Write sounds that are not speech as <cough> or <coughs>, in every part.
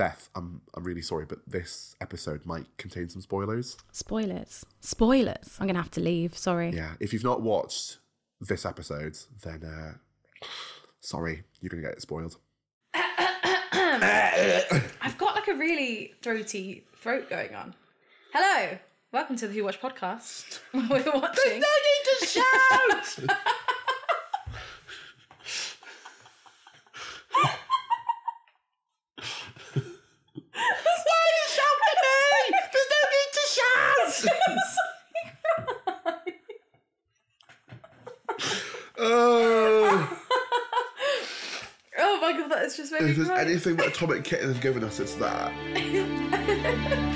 Beth, I'm I'm really sorry, but this episode might contain some spoilers. Spoilers. Spoilers. I'm going to have to leave. Sorry. Yeah, if you've not watched this episode, then uh, sorry, you're gonna get it spoiled. <coughs> I've got like a really throaty throat going on. Hello. Welcome to the Who Watch podcast. <laughs> We're watching. No need to <laughs> shout. Why are you shouting at me? There's no need to shout. oh, oh my god, that is just anything that Atomic Kitten has given us, it's that.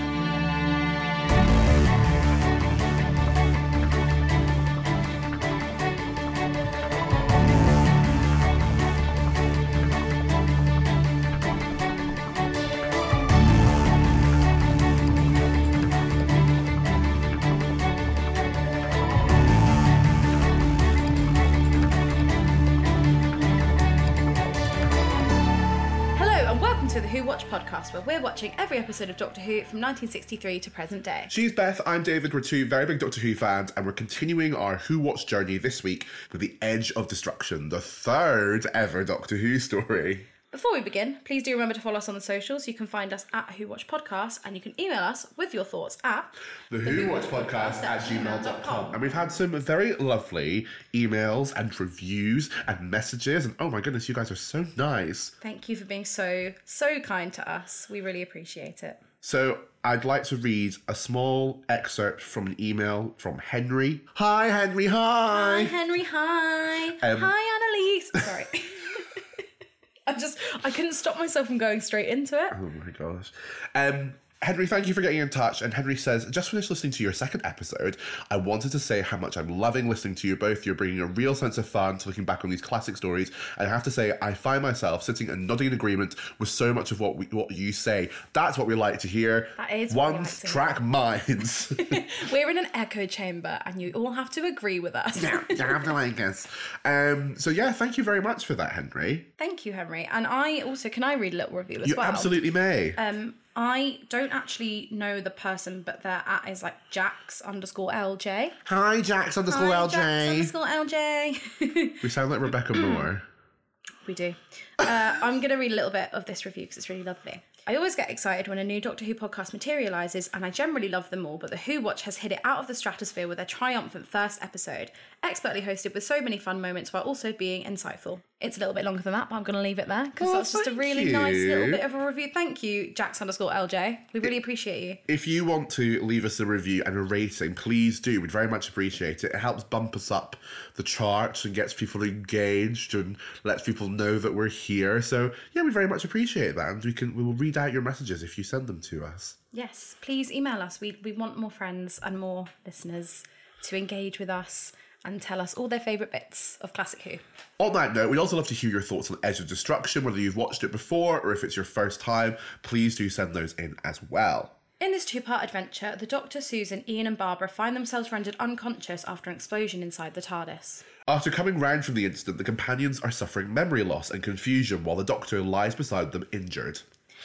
<laughs> we're watching every episode of Doctor Who from 1963 to present day. She's Beth, I'm David, we're two very big Doctor Who fans, and we're continuing our Who Watch journey this week with The Edge of Destruction, the third ever Doctor Who story. Before we begin, please do remember to follow us on the socials. You can find us at Who Watch Podcast, and you can email us with your thoughts at The Who Watch Podcast at gmail.com. And we've had some very lovely emails and reviews and messages, and oh my goodness, you guys are so nice. Thank you for being so, so kind to us. We really appreciate it. So I'd like to read a small excerpt from an email from Henry. Hi, Henry, hi. Hi, Henry. Hi. Um, hi, Annalise. Sorry. <laughs> I just, I couldn't stop myself from going straight into it. Oh my gosh. Um, Henry, thank you for getting in touch. And Henry says, just finished listening to your second episode. I wanted to say how much I'm loving listening to you both. You're bringing a real sense of fun to looking back on these classic stories. And I have to say, I find myself sitting and nodding in agreement with so much of what we, what you say. That's what we like to hear. That is One like track minds. <laughs> <laughs> We're in an echo chamber, and you all have to agree with us. yeah, you have to like us. Um, so yeah, thank you very much for that, Henry. Thank you, Henry. And I also, can I read a little review as You well? absolutely may. Um, I don't actually know the person, but their at is like Jax underscore LJ. Hi, Jax underscore Hi, LJ. Jax underscore LJ. <laughs> we sound like Rebecca <clears throat> Moore. we do. Uh, I'm going to read a little bit of this review because it's really lovely. I always get excited when a new Doctor Who podcast materialises, and I generally love them all, but the Who Watch has hit it out of the stratosphere with their triumphant first episode, expertly hosted with so many fun moments while also being insightful. It's a little bit longer than that, but I'm going to leave it there because Oh, that's just a really nice little bit of a review. Thank you, Jax underscore LJ. We really appreciate you. If you want to leave us a review and a rating, please do. We'd very much appreciate it. It helps bump us up the charts and gets people engaged and lets people know that we're here. So yeah, we very much appreciate that, and we can we will read out your messages if you send them to us. Yes, please email us. We we want more friends and more listeners to engage with us and tell us all their favourite bits of Classic Who. On that note, we'd also love to hear your thoughts on Edge of Destruction, whether you've watched it before or if it's your first time. Please do send those in as well. In this two part adventure, the Doctor, Susan, Ian, and Barbara find themselves rendered unconscious after an explosion inside the TARDIS. After coming round from the incident, the companions are suffering memory loss and confusion while the Doctor lies beside them injured.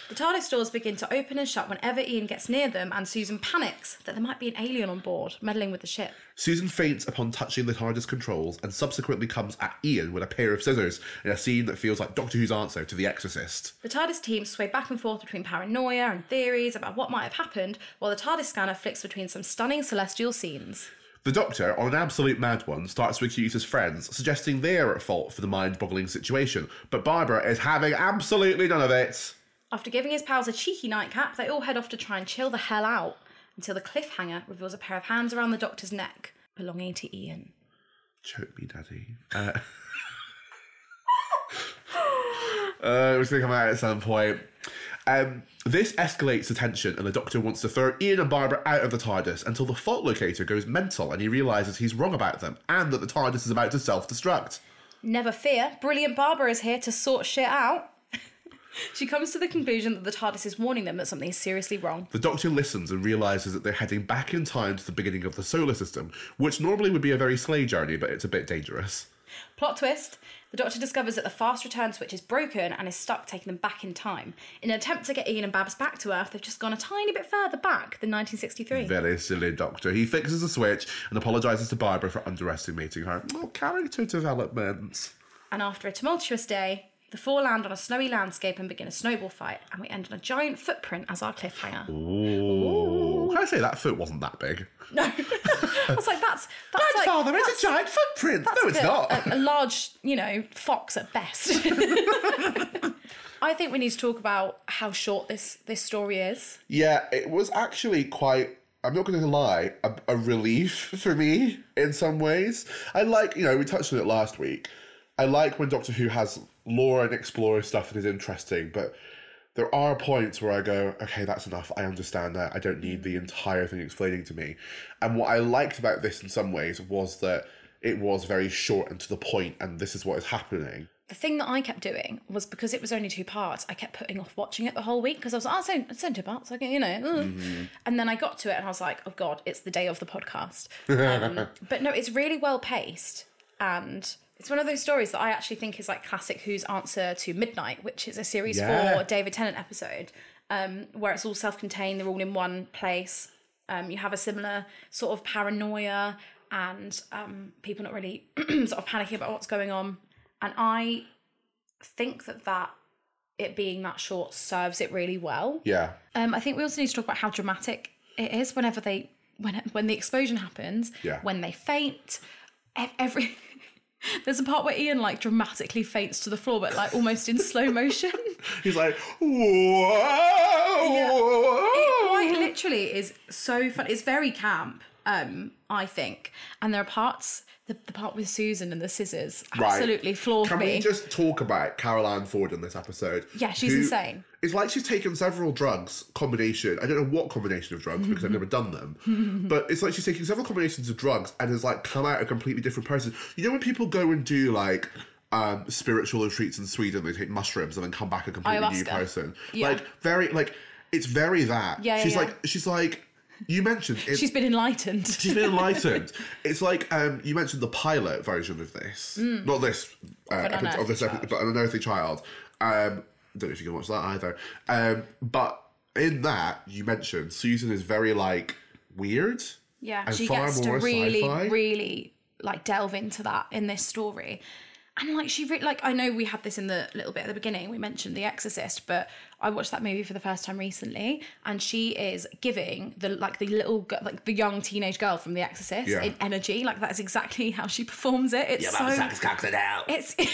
The TARDIS doors begin to open and shut whenever Ian gets near them, and Susan panics that there might be an alien on board, meddling with the ship. Susan faints upon touching the TARDIS controls and subsequently comes at Ian with a pair of scissors in a scene that feels like Doctor Who's answer to The Exorcist. The TARDIS team sway back and forth between paranoia and theories about what might have happened, while the TARDIS scanner flicks between some stunning celestial scenes. The Doctor, on an absolute mad one, starts to accuse his friends, suggesting they're at fault for the mind boggling situation, but Barbara is having absolutely none of it. After giving his pals a cheeky nightcap, they all head off to try and chill the hell out until the cliffhanger reveals a pair of hands around the Doctor's neck, belonging to Ian. Choke me, Daddy. Uh, <laughs> uh, it was going to come out at some point. Um, this escalates the tension, and the Doctor wants to throw Ian and Barbara out of the TARDIS until the fault locator goes mental and he realizes he's wrong about them and that the TARDIS is about to self destruct. Never fear, brilliant Barbara is here to sort shit out. She comes to the conclusion that the TARDIS is warning them that something is seriously wrong. The Doctor listens and realizes that they're heading back in time to the beginning of the solar system, which normally would be a very sleigh journey, but it's a bit dangerous. Plot twist the Doctor discovers that the fast return switch is broken and is stuck, taking them back in time. In an attempt to get Ian and Babs back to Earth, they've just gone a tiny bit further back than 1963. Very silly doctor. He fixes the switch and apologises to Barbara for underestimating her. Oh, character development. And after a tumultuous day, the four land on a snowy landscape and begin a snowball fight, and we end on a giant footprint as our cliffhanger. Ooh. Can I say that foot wasn't that big? No, <laughs> I was like, that's that's like, Grandfather, that's, it's a giant footprint. No, it's a, not. A, a large, you know, fox at best. <laughs> I think we need to talk about how short this this story is. Yeah, it was actually quite. I'm not going to lie, a, a relief <laughs> for me in some ways. I like, you know, we touched on it last week. I like when Doctor Who has lore and explorer stuff that is interesting, but there are points where I go, okay, that's enough. I understand that. I don't need the entire thing explaining to me. And what I liked about this in some ways was that it was very short and to the point, and this is what is happening. The thing that I kept doing was because it was only two parts, I kept putting off watching it the whole week because I was like, oh, it's only, it's only two parts, like, you know. ugh." And then I got to it and I was like, oh God, it's the day of the podcast. Um, <laughs> but no, it's really well paced. And it's one of those stories that I actually think is like classic Who's answer to Midnight, which is a series Yeah. four David Tennant episode um, where it's all self contained, they're all in one place. Um, you have a similar sort of paranoia and um, people not really <clears throat> sort of panicking about what's going on. And I think that that it being that short serves it really well. Yeah. Um, I think we also need to talk about how dramatic it is whenever they when when the explosion happens. Yeah. When they faint, every <laughs> there's a part where Ian like dramatically faints to the floor, but like almost in slow motion. <laughs> He's like, whoa. it quite literally is so fun. It's very camp, um, I think. And there are parts, the, the part with Susan and the scissors, Right. absolutely floored Can me. we just talk about Carole Ann Ford in this episode? Yeah, she's who- insane. It's like she's taken several drugs, combination. I don't know what combination of drugs because I've never done them. <laughs> but it's like she's taking several combinations of drugs and has like come out a completely different person. You know when people go and do like um, spiritual retreats in Sweden, they take mushrooms and then come back a completely new person. Yeah. Like very like it's very that. Yeah, yeah, she's yeah. like she's like you mentioned it, She's been enlightened. She's been enlightened. <laughs> it's like um, you mentioned the pilot version of this, not this uh, epi- of this, epi- but an unearthly child. Um, don't know if you can watch that either. Um, but in that you mentioned Susan is very like weird. Yeah, she gets to really, sci-fi. really like delve into that in this story. And like she re- like I know we had this in the little bit at the beginning. We mentioned The Exorcist, but I watched that movie for the first time recently, and she is giving the like the little like the young teenage girl from The Exorcist Yeah. in energy. Like that's exactly how she performs it. It's so it out. it's <laughs>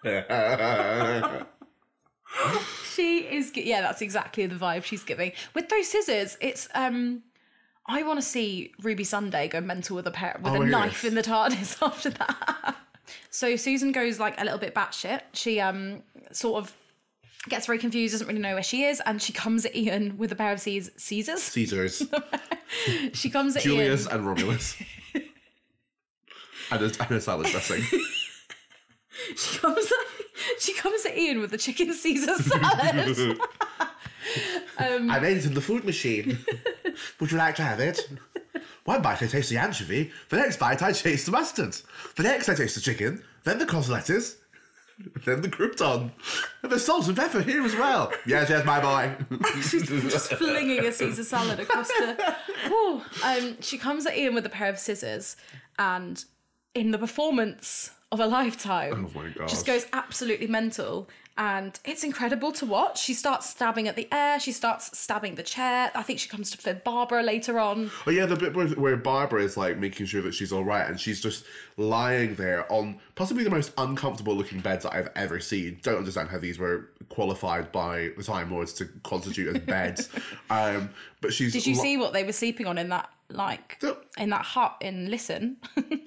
<laughs> she is yeah that's exactly the vibe she's giving with those scissors it's um i want to see ruby sunday go mental with a pair with Oh, a knife in the tardis <laughs> after that. So susan goes like a little bit batshit. She um sort of gets very confused doesn't really know where she is and she comes at ian with a pair of Caes- caesars. Caesars, <laughs> she comes at Julius, ian. and Romulus, and a, and a salad dressing. <laughs> she comes at, she comes at ian with the chicken caesar salad. I made it in the food machine. Would you like to have it? One bite I taste the anchovy, the next bite I taste the mustard, the next I taste the chicken, then the coslettas, <laughs> then the crouton, and the salt and pepper here as well. Yes, yes, my boy. <laughs> She's just flinging a Caesar salad across the. <laughs> Whew. Um, she comes at Ian with a pair of scissors, and in the performance of a lifetime, Oh my gosh. just goes absolutely mental. And it's incredible to watch. She starts stabbing at the air. She starts stabbing the chair. I think she comes to fit Barbara later on. Oh yeah, the bit where, where Barbara is like making sure that she's all right, and she's just lying there on possibly the most uncomfortable looking beds that I've ever seen. Don't understand how these were qualified by the Time Lords to constitute as beds. <laughs> um, but she's. Did you li- see what they were sleeping on in that like No. in that hut in Listen? <laughs> <laughs>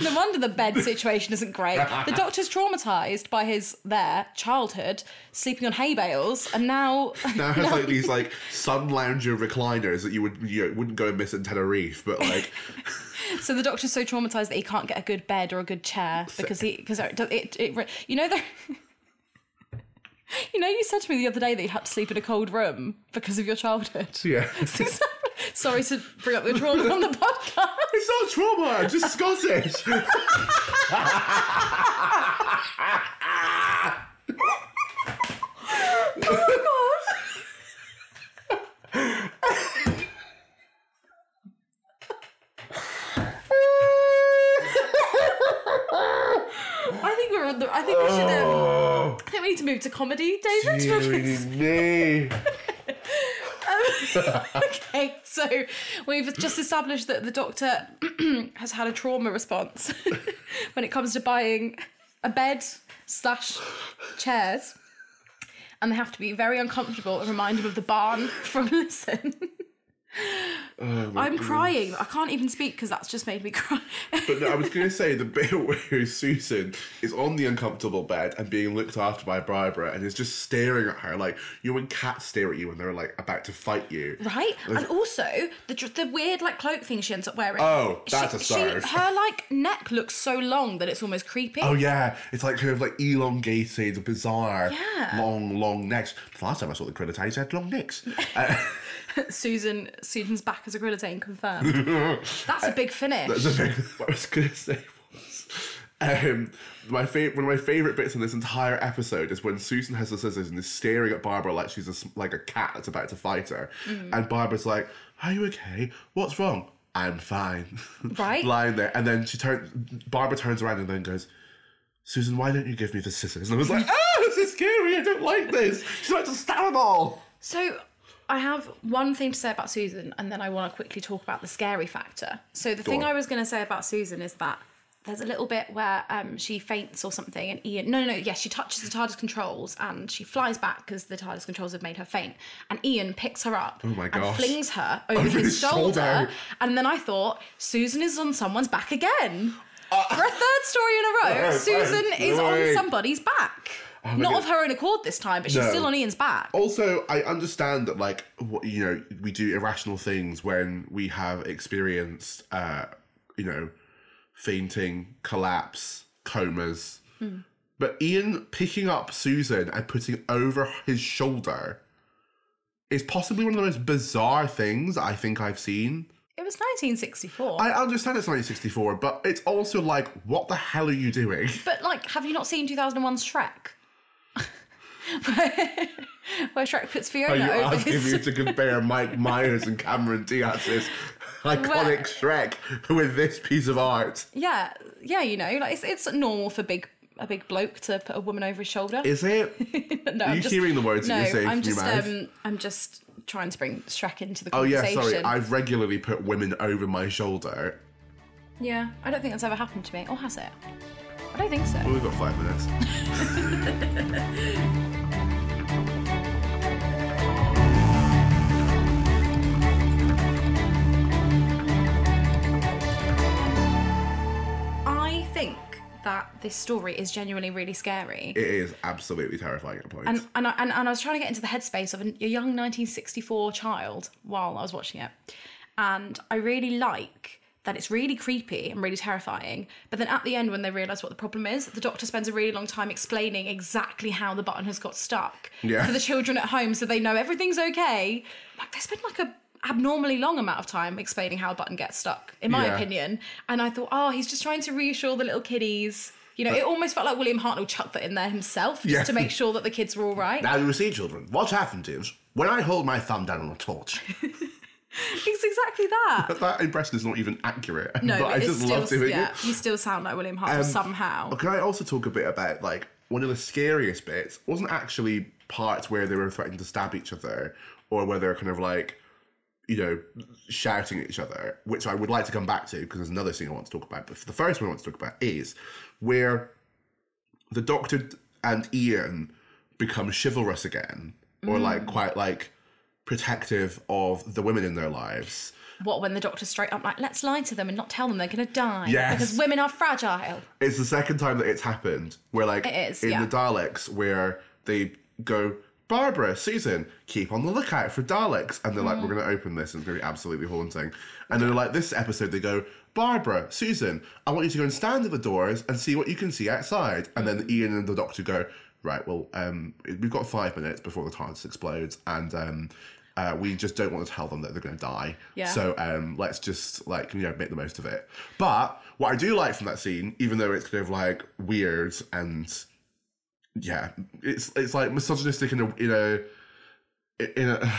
no wonder the bed situation isn't great. The doctor's traumatized by his their childhood sleeping on hay bales, and now <laughs> now has like these like sun lounger recliners that you would you know, wouldn't go and miss in Tenerife, but like <laughs> so the doctor's so traumatized that he can't get a good bed or a good chair because he because it, it, it you know the. <laughs> You know, you said to me the other day that you had to sleep in a cold room because of your childhood. yeah. <laughs> Sorry to bring up the trauma on the podcast. It's not trauma, I'm just Scottish. <laughs> I think we're on the. I think we should. Um, oh, I think we need to move to comedy, David. dearie me. <laughs> <laughs> okay, so we've just established that the doctor <clears throat> has had a trauma response <laughs> when it comes to buying a bed slash chairs, and they have to be very uncomfortable and remind him of the barn from <laughs> Listen. <laughs> I'm crying. I can't even speak because that's just made me <laughs> cry. But no, I was going to say the bit <laughs> where Susan is on the uncomfortable bed and being looked after by Barbara and is just staring at her like you know when cats stare at you when they're like about to fight you. Right, and also the the weird like cloak thing she ends up wearing. Oh, that's she, a she- her like neck looks so long that it's almost creepy. Oh yeah, it's like kind of like elongated, bizarre, Yeah. long, long necks. The last time I saw the Creditines, they had long necks. Uh, <laughs> Susan Susan's back as a grenadine confirmed. That's a big finish. That's the thing <laughs> what I was going to say was, um, my favorite one of my favorite bits in this entire episode is when Susan has the scissors and is staring at Barbara like she's a, s- like a cat that's about to fight her, Mm. and Barbara's like, "Are you okay? What's wrong?" I'm fine. <laughs> Right. Lying there, and then she turns. Barbara turns around and then goes. Susan, why don't you give me the scissors? And I was like, oh, this is scary. I don't like this. She's about to stab them all. So I have one thing to say about Susan, and then I want to quickly talk about the scary factor. So the thing on. I was going to say about Susan is that there's a little bit where um, she faints or something, and Ian. No, no, no. Yes, she touches the TARDIS controls, and she flies back because the TARDIS controls have made her faint. And Ian picks her up Oh my and flings her <laughs> over, Over his, his shoulder. shoulder. And then I thought Susan is on someone's back again. For a third story in a row, <laughs> Uh, Susan is on somebody's back. Not God. of her own accord this time, but she's No. still on Ian's back. Also, I understand that, like, what, you know, we do irrational things when we have experienced, uh, you know, fainting, collapse, comas. But Ian picking up Susan and putting over his shoulder is possibly one of the most bizarre things I think I've seen. It was 1964. I understand it's 1964, but it's also like, what the hell are you doing? But like, have you not seen 2001's Shrek? Where, <laughs> where Shrek puts Fiona Are you over asking his. me to compare Mike Myers and Cameron Diaz's <laughs> iconic Well- Shrek with this piece of art? Yeah, yeah, you know, like it's, it's normal for big a big bloke to put a woman over his shoulder. Is it? <laughs> no, Are I'm you just, hearing the words no, that you're saying I'm just, um, I'm just trying to bring Shrek into the conversation. Oh yeah, sorry. I've regularly put women over my shoulder. Yeah, I don't think that's ever happened to me, or has it? I don't think so. Well, we've got five minutes. That this story is genuinely really scary. It is absolutely terrifying at points. and and I, and, and I was trying to get into the headspace of a, young 1964 child while I was watching it, and I really like that it's really creepy and really terrifying. But then at the end, when they realise what the problem is, the doctor spends a really long time explaining exactly how the button has got stuck Yeah. for the children at home, so they know everything's okay. Like they spend like a abnormally long amount of time explaining how a button gets stuck, in my Yeah. opinion. And I thought, oh, he's just trying to reassure the little kiddies. You know, it almost felt like William Hartnell chucked that in there himself just Yeah. to make sure that the kids were all right. now you see, children, what happened is when I hold my thumb down on a torch. <laughs> It's exactly that. <laughs> that impression is not even accurate. No, but but, I just still, love doing yeah, it. you still sound like William Hartnell um, somehow. Can I also talk a bit about like one of the scariest bits wasn't actually parts where they were threatening to stab each other or where they're kind of like you know shouting at each other, which I would like to come back to because there's another thing I want to talk about. But the first one I want to talk about is where the Doctor and Ian become chivalrous again, or Mm. like quite like protective of the women in their lives. What when the doctor's straight up like, let's lie to them and not tell them they're gonna die. Yes. Because women are fragile. It's the second time that it's happened where like It is, in yeah. the Daleks where they go Barbara, Susan, keep on the lookout for Daleks. And they're like, we're going to open this and it's going to be absolutely haunting. And then, like, this episode, they go, Barbara, Susan, I want you to go and stand at the doors and see what you can see outside. And then Ian and the doctor go, right, well, um, we've got five minutes before the TARDIS explodes. And um, Uh, we just don't want to tell them that they're going to die. Yeah. So um, let's just like you know make the most of it. But what I do like from that scene, even though it's kind of like weird and yeah, it's it's like misogynistic in a in a in a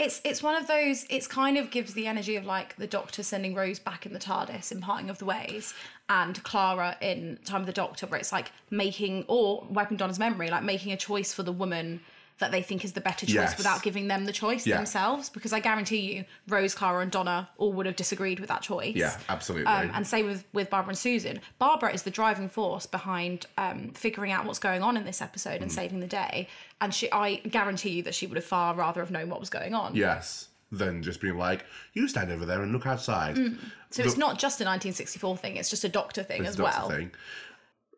It's it's one of those. It's kind of gives the energy of like the Doctor sending Rose back in the TARDIS in Parting of the Ways, and Clara in Time of the Doctor, where it's like making or wiping Donna's memory, like making a choice for the woman that they think is the better choice Yes. without giving them the choice Yeah. themselves. Because I guarantee you, Rose, Clara, and Donna all would have disagreed with that choice. yeah, absolutely. Um, and same with with Barbara and Susan. Barbara is the driving force behind um, figuring out what's going on in this episode Mm. and saving the day. And she, I guarantee you that she would have far rather have known what was going on. yes, than just being like, you stand over there and look outside. So it's not just a 1964 thing; it's just a Doctor thing It's as Doctor well. thing.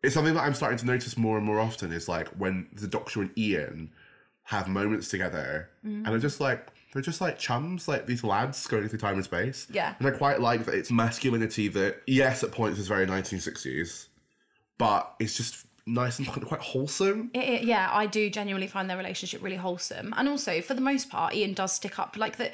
It's something that I'm starting to notice more and more often. Is like when the Doctor and Ian have moments together, Mm. and they're just like they're just like chums, like these lads going through time and space. Yeah. and I quite like that it's masculinity that yes, at points is very 1960s, but it's just nice and quite wholesome. It, it- yeah, I do genuinely find their relationship really wholesome, and also for the most part, Ian does stick up. Like that,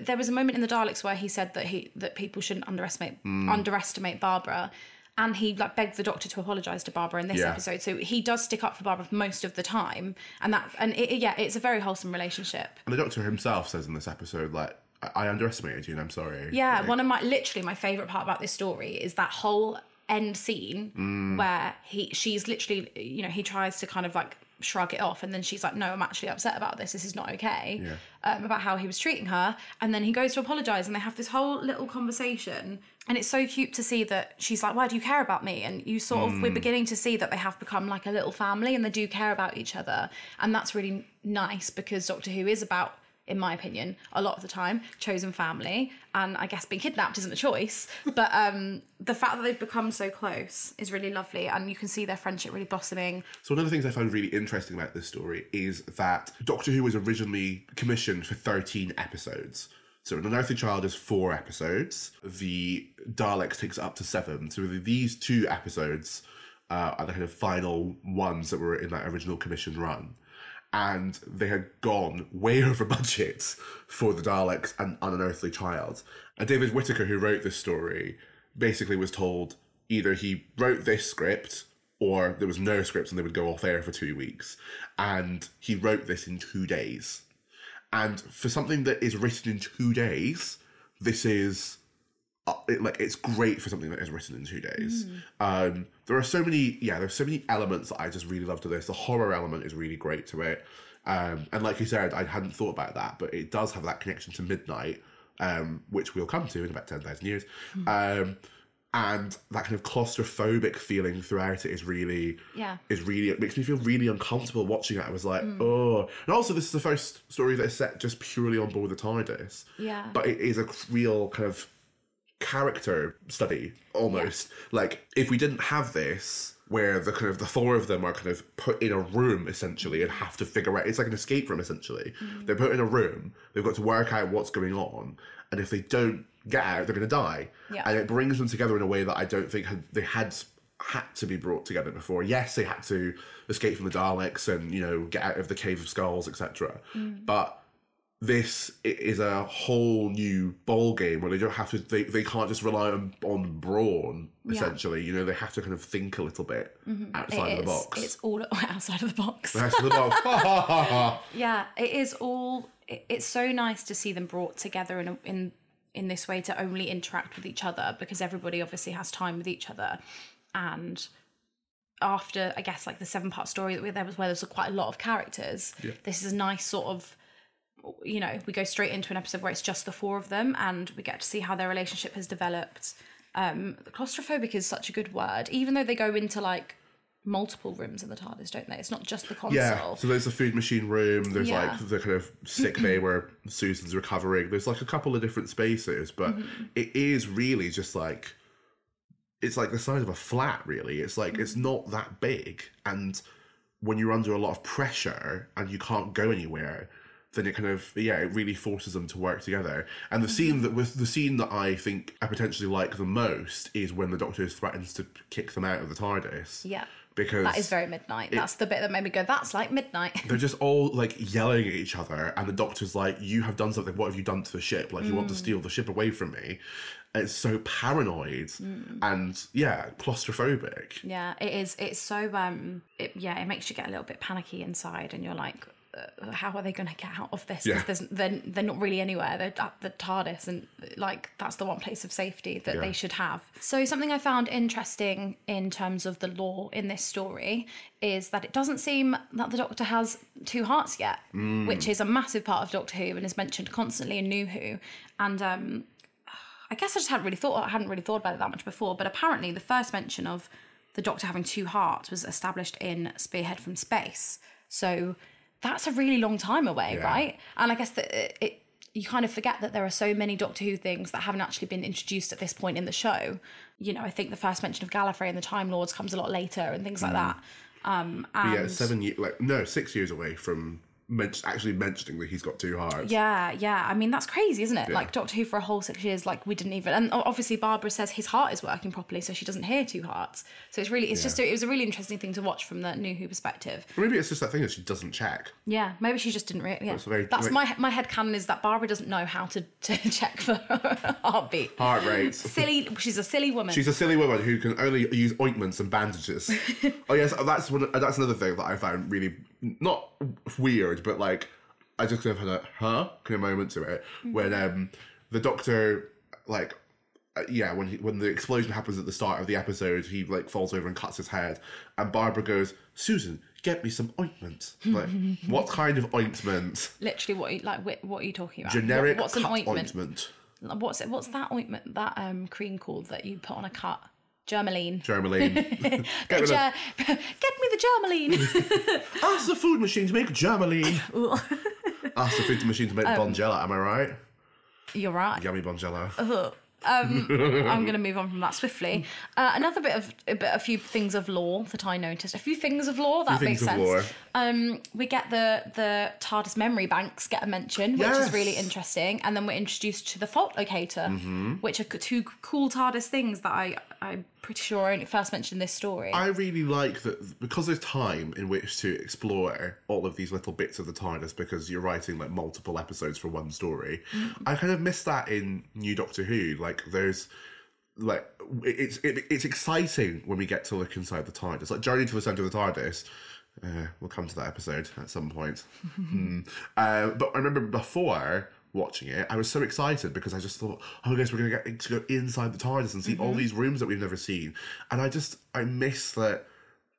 there was a moment in the Daleks where he said that he that people shouldn't underestimate Hmm. underestimate Barbara, and he like begged the Doctor to apologise to Barbara in this Yeah. episode. So he does stick up for Barbara most of the time, and that and it, yeah, it's a very wholesome relationship. And the Doctor himself says in this episode, like, I, I underestimated you, and I'm sorry. Yeah, Like, one of my literally my favorite part about this story is that whole end scene where he she's literally you know he tries to kind of like shrug it off and then she's like no I'm actually upset about this this is not okay Yeah. um, about how he was treating her and then he goes to apologize and they have this whole little conversation and it's so cute to see that she's like why do you care about me and you sort of we're beginning to see that they have become like a little family and they do care about each other and that's really nice because Doctor Who is about in my opinion, a lot of the time, chosen family. And I guess being kidnapped isn't a choice. <laughs> But um, the fact that they've become so close is really lovely. And you can see their friendship really blossoming. So one of the things I found really interesting about this story is that Doctor Who was originally commissioned for 13 episodes. So An Unearthly Child is four episodes. The Daleks takes up to seven. So these two episodes uh, are the kind of final ones that were in that original commission run. And they had gone way <laughs> over budget for the Daleks and An Unearthly Child. And David Whitaker, who wrote this story, basically was told either he wrote this script or there was no script and they would go off air for two weeks. And he wrote this in two days. And for something that is written in two days, this is uh, it, like it's great for something that is written in two days. Um, there are so many, yeah, there's so many elements that I just really love to this. The horror element is really great to it, um, and like you said, I hadn't thought about that, but it does have that connection to Midnight, um, which we'll come to in about ten thousand years. Um, and that kind of claustrophobic feeling throughout it is really Yeah. is really it makes me feel really uncomfortable watching it. I was like, mm. oh, and also this is the first story that is set just purely on board the TARDIS. Yeah. but it is a real kind of character study almost. Like if we didn't have this, where the kind of the four of them are kind of put in a room essentially and have to figure out it's like an escape room essentially. Mm. They're put in a room. They've got to work out what's going on, and if they don't get out, they're going to die. Yeah. And it brings them together in a way that I don't think had, they had had to be brought together before. Yes, they had to escape from the Daleks and you know get out of the Cave of Skulls, etc. Mm. But this is a whole new ball game where they don't have to they, they can't just rely on, on brawn essentially you know they have to kind of think a little bit mm-hmm. outside It of the is. box It's all <laughs> outside of the box. outside of the box <laughs> <laughs> yeah, it is all. It's so nice to see them brought together in a, in in this way to only interact with each other because everybody obviously has time with each other, and after I guess like the seven part story that we, there was where there's quite a lot of characters. Yeah. This is a nice sort of. You know, we go straight into an episode where it's just the four of them, and we get to see how their relationship has developed. Um, claustrophobic is such a good word, even though they go into like multiple rooms in the TARDIS, don't they? It's not just the console. yeah so there's the food machine room there's Yeah. like the kind of sick bay where susan's recovering there's like a couple of different spaces but Mm-hmm. it is really just like it's like the size of a flat really it's like it's Mm-hmm. not that big and when you're under a lot of pressure and you can't go anywhere then it kind of yeah it really forces them to work together and the scene that was the scene that i think i potentially like the most is when the doctor threatens to kick them out of the tardis Yeah. Because That is very midnight. That's the bit that made me go, that's like midnight. they're just all like yelling at each other, and the doctor's like, "You have done something. What have you done to the ship? Like, you want to steal the ship away from me?" And it's so paranoid and yeah, claustrophobic. Yeah, it is. It's so um, it, yeah, it makes you get a little bit panicky inside, and you're like, how are they going to get out of this? Because there's they're, they're not really anywhere. They're at the TARDIS, and like that's the one place of safety that Yeah. they should have. So something I found interesting in terms of the lore in this story is that it doesn't seem that the Doctor has two hearts yet, which is a massive part of Doctor Who and is mentioned constantly in New Who, and um, I guess I just hadn't really thought I hadn't really thought about it that much before, but apparently the first mention of the Doctor having two hearts was established in Spearhead from Space. So that's a really long time away, Yeah. right? And I guess that it, it you kind of forget that there are so many Doctor Who things that haven't actually been introduced at this point in the show. You know, I think the first mention of Gallifrey and the Time Lords comes a lot later and things like that. Um, and Yeah, seven years, like no, six years away from men- actually mentioning that he's got two hearts. Yeah, yeah. I mean, that's crazy, isn't it? Like Doctor Who for a whole six years, like we didn't even. And obviously, Barbara says his heart is working properly, so she doesn't hear two hearts. So it's really, it's just, a, it was a really interesting thing to watch from the New Who perspective. Maybe it's just that thing that she doesn't check. Yeah, maybe she just didn't. Re- yeah, a very- that's very- my my head canon is that Barbara doesn't know how to <laughs> to check for <laughs> heartbeat. Heart rates. Silly, she's a silly woman. She's a silly woman who can only use ointments and bandages. <laughs> oh yes, that's one. That's another thing that I found really not weird, but like I just kind of had a huh kind of moment to it when um the doctor like uh, yeah when he, when the explosion happens at the start of the episode he like falls over and cuts his head and Barbara goes Susan get me some ointment like <laughs> what kind of ointment Literally, what you, like what are you talking about? generic What- what's an cut ointment? What's it? What's that ointment? That um cream called that you put on a cut? Germolene. Germolene <laughs> get, Ger- <laughs> get me the Germolene. <laughs> ask the food machine to make Germolene ask the food machine to make Um, Bonjela am I right You're right. Yummy Bonjela. I'm going to move on from that swiftly. Uh, another bit of a, bit, a few things of lore that I noticed. A few things of lore that makes sense. Um, we get the the TARDIS memory banks get a mention, which Yes. is really interesting, and then we're introduced to the fault locator, Mm-hmm. which are two cool TARDIS things that I I'm pretty sure I only first mentioned in this story. I really like that because there's time in which to explore all of these little bits of the TARDIS because you're writing like multiple episodes for one story. Mm-hmm. I kind of miss that in New Doctor Who. Like there's like it's it, it's exciting when we get to look inside the TARDIS. Like Journey to the Center of the TARDIS. Uh, we'll come to that episode at some point. <laughs> Hmm. Uh, but I remember before watching it, I was so excited because I just thought, oh, guys, we're going to get to go inside the TARDIS and see all these rooms that we've never seen. And I just, I miss that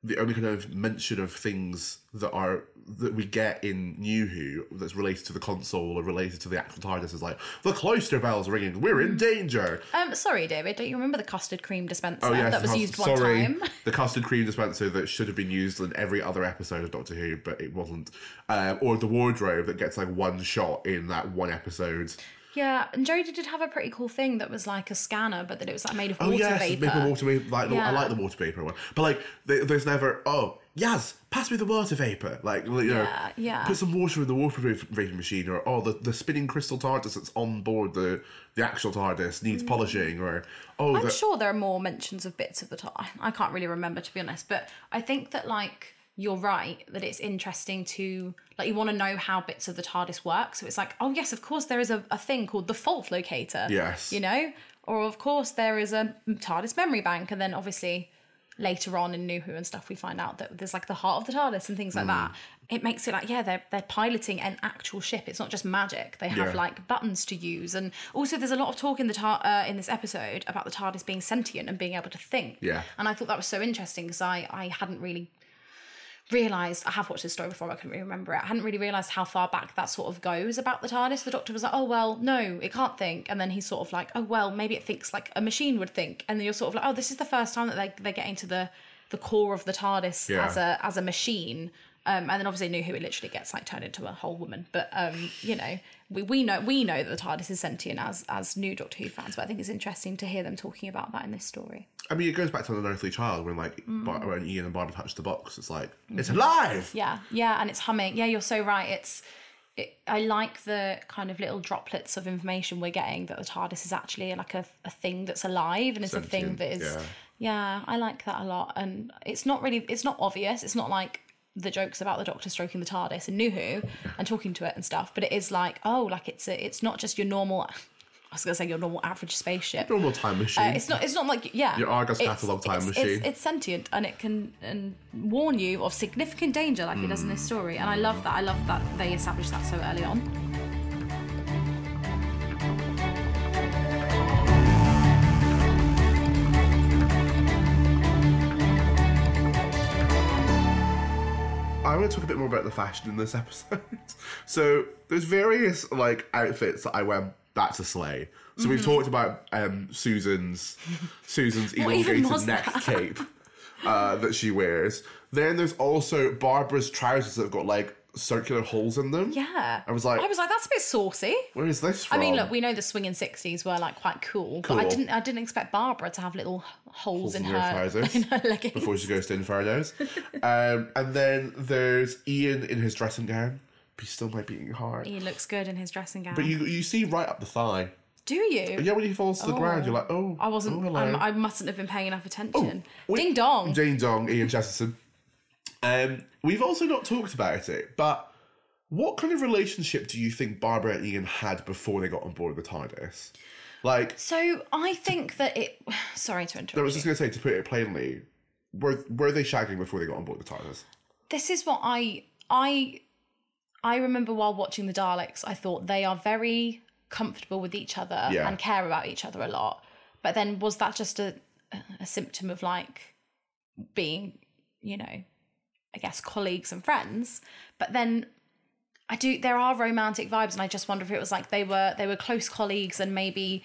the only kind of mention of things that are that we get in New Who that's related to the console or related to the actual TARDIS is like the cloister bells ringing, we're in danger. um, sorry, David, don't you remember the custard cream dispenser Oh yes, that was used one sorry, time? the custard cream dispenser that should have been used in every other episode of Doctor Who, but it wasn't. Um, or the wardrobe that gets like one shot in that one episode. Yeah, and Jodie did have a pretty cool thing that was like a scanner, but that it was like made of Oh water yes, vapor. maple water vapor. Like the- I like the water vapor one, but like there's never oh Yaz, pass me the water vapor. Like you know, Yeah, yeah. put some water in the water vapor machine, or oh the, the spinning crystal TARDIS that's on board the the actual TARDIS needs polishing, or oh Mm. I'm the, sure there are more mentions of bits of the TARDIS. I can't really remember to be honest, but I think that like you're right that it's interesting to like you want to know how bits of the TARDIS work. So it's like, oh yes, of course there is a, a thing called the fault locator. Yes. You know? Or of course there is a TARDIS memory bank, and then obviously later on in New Who and stuff we find out that there's like the heart of the TARDIS and things like that. Mm. It makes it like, yeah, they're they're piloting an actual ship. It's not just magic. They have Yeah. like buttons to use, and also there's a lot of talk in the tar- uh, in this episode about the TARDIS being sentient and being able to think. Yeah. And I thought that was so interesting because I I hadn't really realized I have watched this story before. I couldn't really remember it. I hadn't really realized how far back that sort of goes about the TARDIS. The Doctor was like, "Oh well, no, it can't think," and then he's sort of like, "Oh well, maybe it thinks like a machine would think," and then you're sort of like, "Oh, this is the first time that they they're getting to the the core of the TARDIS Yeah. as a as a machine." Um, and then obviously New Who it literally gets like turned into a whole woman. But um, you know, we, we know we know that the TARDIS is sentient as as new Doctor Who fans. But I think it's interesting to hear them talking about that in this story. I mean, it goes back to the Earthly Child when like Mm. Bar- when Ian and Barbara touch the box. It's like it's Mm-hmm. alive. Yeah, yeah, and it's humming. Yeah, you're so right. It's it, I like the kind of little droplets of information we're getting that the TARDIS is actually like a, a thing that's alive and it's a thing that is yeah. Yeah, I like that a lot, and it's not really it's not obvious. It's not like the jokes about the Doctor stroking the TARDIS and New Who and talking to it and stuff, but it is like oh, like it's a, it's not just your normal. I was gonna say your normal average spaceship. Normal time machine. Uh, it's not. It's not like yeah. Your Argos It's- catalogue time it's, machine. It's, it's sentient and it can and warn you of significant danger, like it does in this story. And I love that. I love that they established that so early on. I want to talk a bit more about the fashion in this <laughs> episode. so there's various like outfits that I went back to sleigh. So we've talked about um, Susan's <laughs> Susan's Mm-hmm. Elongated neck that? cape uh, that she wears. Then there's also Barbara's trousers that have got like circular holes in them. Yeah. I was like- I was like, that's a bit saucy. Where is this from? I mean, look, we know the swinging sixties were like quite cool, but I didn't. I didn't expect Barbara to have little holes, in, in her, <laughs> in her leggings. before she goes to Infernos. um, and then there's Ian in his dressing gown. But he still might be eating hard. He looks good in his dressing gown. But you you see right up the thigh. Do you? Yeah, when he falls to the ground, you're like, oh. I wasn't. Oh. I'm, mustn't have been paying enough attention. Wait, Ding dong. Ding dong, Ian Chesterton. Um, we've also not talked about it, but what kind of relationship do you think Barbara and Ian had before they got on board the TARDIS? Like, so I think that it. <sighs> Sorry to interrupt. I was just going to say, to put it plainly, were were they shagging before they got on board the TARDIS? this is what I I I remember while watching the Daleks, I thought they are very comfortable with each other Yeah. and care about each other a lot. But then was that just a a symptom of like being, you know, I guess colleagues and friends? But then I do there are romantic vibes and I just wonder if it was like they were they were close colleagues and maybe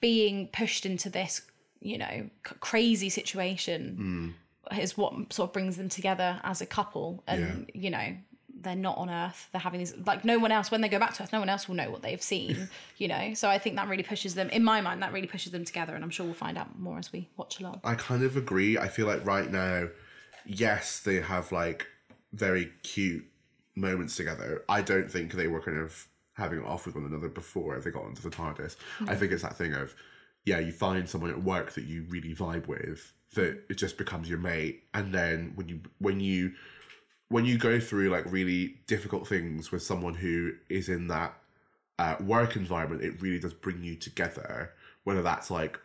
being pushed into this, you know, c- crazy situation hmm. is what sort of brings them together as a couple. And you know they're not on earth they're having these like no one else when they go back to earth no one else will know what they've seen <laughs> you know? So i think that really pushes them in my mind that really pushes them together and i'm sure we'll find out more as we watch along. I kind of agree. I feel like right now, yes, they have like very cute moments together. I don't think they were kind of having it off with one another before they got onto the TARDIS. I think it's that thing of, yeah, you find someone at work that you really vibe with, that it just becomes your mate, and then when you when you when you go through like really difficult things with someone who is in that uh, work environment, it really does bring you together. Whether that's like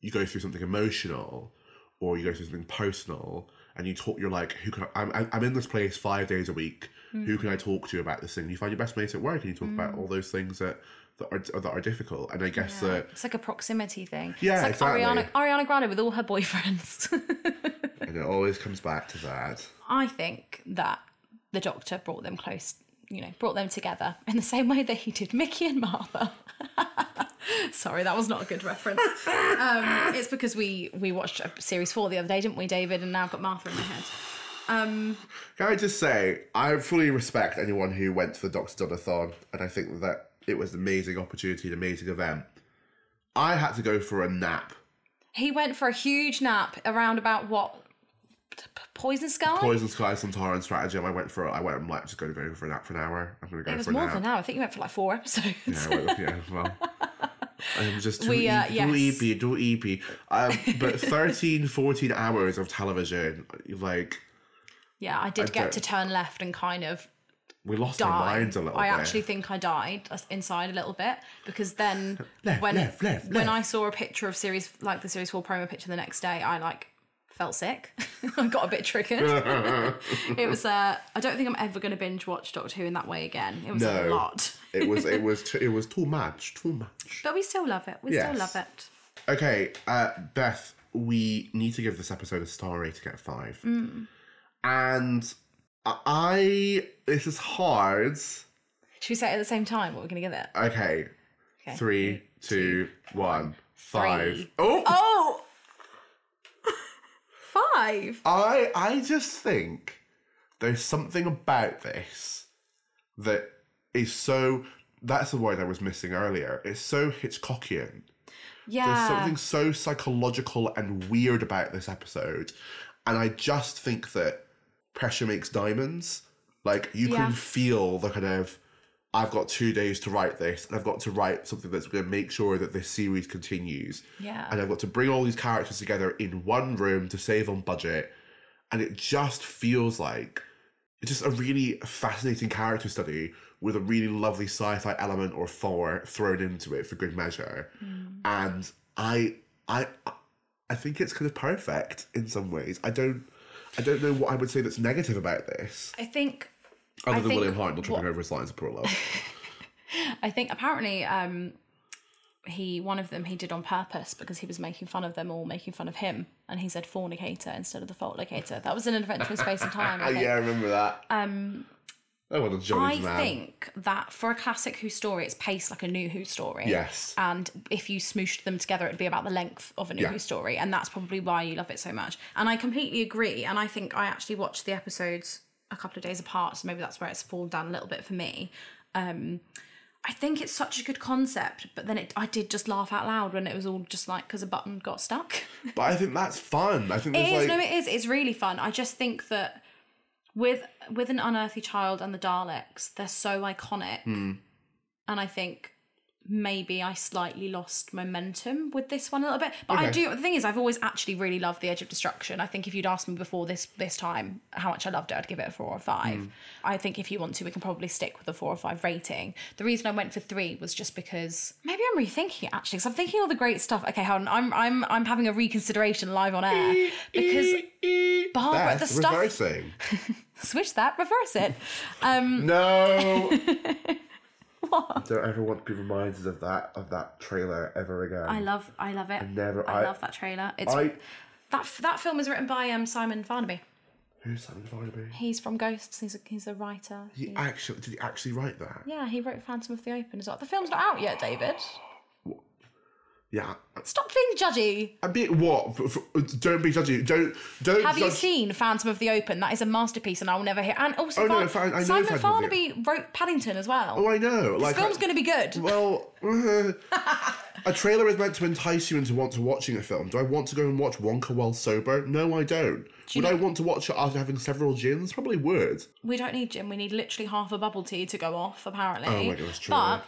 you go through something emotional or you go through something personal and you talk you're like who can I, I'm, I'm in this place five days a week. Who can hmm. i talk to about this thing? You find your best mates at work and you talk about hmm. all those things that that are, that are difficult. And i guess that it's like a proximity thing. Yeah, it's like exactly. ariana ariana grande with all her boyfriends. <laughs> And it always comes back to that. I think that the doctor brought them close you know brought them together in the same way that he did mickey and martha <laughs> Sorry, that was not a good reference. Um, it's because we we watched series four the other day, didn't we, David? And now I've got Martha in my head. Um, can i just say i fully respect anyone who went to the dr donathon and i think that it was an amazing opportunity an amazing event i had to go for a nap he went for a huge nap around about what Poison Sky. Poison Sky Sontaran and Stratagem. I went for. I went. I'm like just going to go for a nap for an hour. I'm going to go it was for more than hour. I think you went for like four episodes. Yeah, well, yeah, well. <laughs> I'm just too, We, uh, EP, yes. too EP, too EP. Um, but 13, 14 hours of television, like, yeah, I did get to turn left and kind of we lost die. our minds a little bit. I bit. actually think I died inside a little bit because then <laughs> Left, when left, left, when. I saw a picture of series like the series four promo picture the next day, I like felt sick. <laughs> I got a bit triggered. <laughs> it was. Uh, I don't think I'm ever going to binge watch Doctor Who in that way again. It was a lot, it was, it was, <laughs> too, it was too much, too much. but we still love it. We Yes. still love it. Okay, uh, Beth, we need to give this episode a star rating of five. Mm. And I, this is hard. Should we say it at the same time? What we're going to give it? Okay, Okay. three, two, one, five. Three. Oh, Oh, five. I I just think there's something about this that is so that's the word I was missing earlier. It's so Hitchcockian. Yeah. There's something so psychological and weird about this episode. And I just think that pressure makes diamonds. Like you Yeah. can feel the kind of I've got two days to write this, and I've got to write something that's going to make sure that this series continues. Yeah. And I've got to bring all these characters together in one room to save on budget. And it just feels like it's just a really fascinating character study with a really lovely sci-fi element or four thrown into it for good measure. Hmm. And I I I think it's kind of perfect in some ways. I don't I don't know what I would say that's negative about this. I think Other I than think William Hartnell tripping what- over his lines of love. <laughs> I think apparently um he one of them he did on purpose because he was making fun of them all making fun of him and he said fornicator instead of the fault locator. That was an adventure in space and <laughs> time. I Ah, yeah, I remember that. Um Oh well, the I man. think that for a classic Who story, it's paced like a new Who story. Yes. And if you smooshed them together, it'd be about the length of a new Yeah. Who story. And that's probably why you love it so much. And I completely agree. And I think I actually watched the episodes a couple of days apart. So maybe that's where it's fallen down a little bit for me. Um, I think it's such a good concept. But then it, I did just laugh out loud when it was all just like because a button got stuck. <laughs> But I think that's fun. I think It is, like no, it is. It's really fun. I just think that with with an unearthly child and the Daleks, they're so iconic, Hmm. and I think maybe I slightly lost momentum with this one a little bit. But I do. The thing is, I've always actually really loved the Edge of Destruction. I think if you'd asked me before this this time how much I loved it, I'd give it a four or five. Hmm. I think if you want to, we can probably stick with a four or five rating. The reason I went for three was just because maybe I'm rethinking it actually. Because I'm thinking all the great stuff. Okay, hold on. I'm I'm I'm having a reconsideration live on air because Barbara, Beth, the stuff- reversing. <laughs> switch that, reverse it. Um, No. <laughs> <laughs> Don't ever want to be reminded of that of that trailer ever again. I love, I love it. never- I, I- love that trailer. It's I that that film is written by um Simon Farnaby. who's Simon Farnaby? He's from Ghosts. He's a he's a writer. He actually did he actually write that? Yeah, he wrote Phantom of the Open as well. The film's not out yet, David. Yeah. Stop being judgy. I mean, what? Don't be judgy. Don't don't. Have you seen Phantom of the Open? That is a masterpiece, and I will never hear. And also, Oh, no, Far- Fa- I know Simon Phantom of the- Farnaby wrote Paddington as well. Oh, I know. Like, film's going to be good. Well, <laughs> <laughs> a trailer is meant to entice you into want to watching a film. Do I want to go and watch Wonka while sober? No, I don't. would I want to watch it after having several gins? Probably would. We don't need gin. We need literally half a bubble tea to go off. Apparently. Oh my God, that's true. But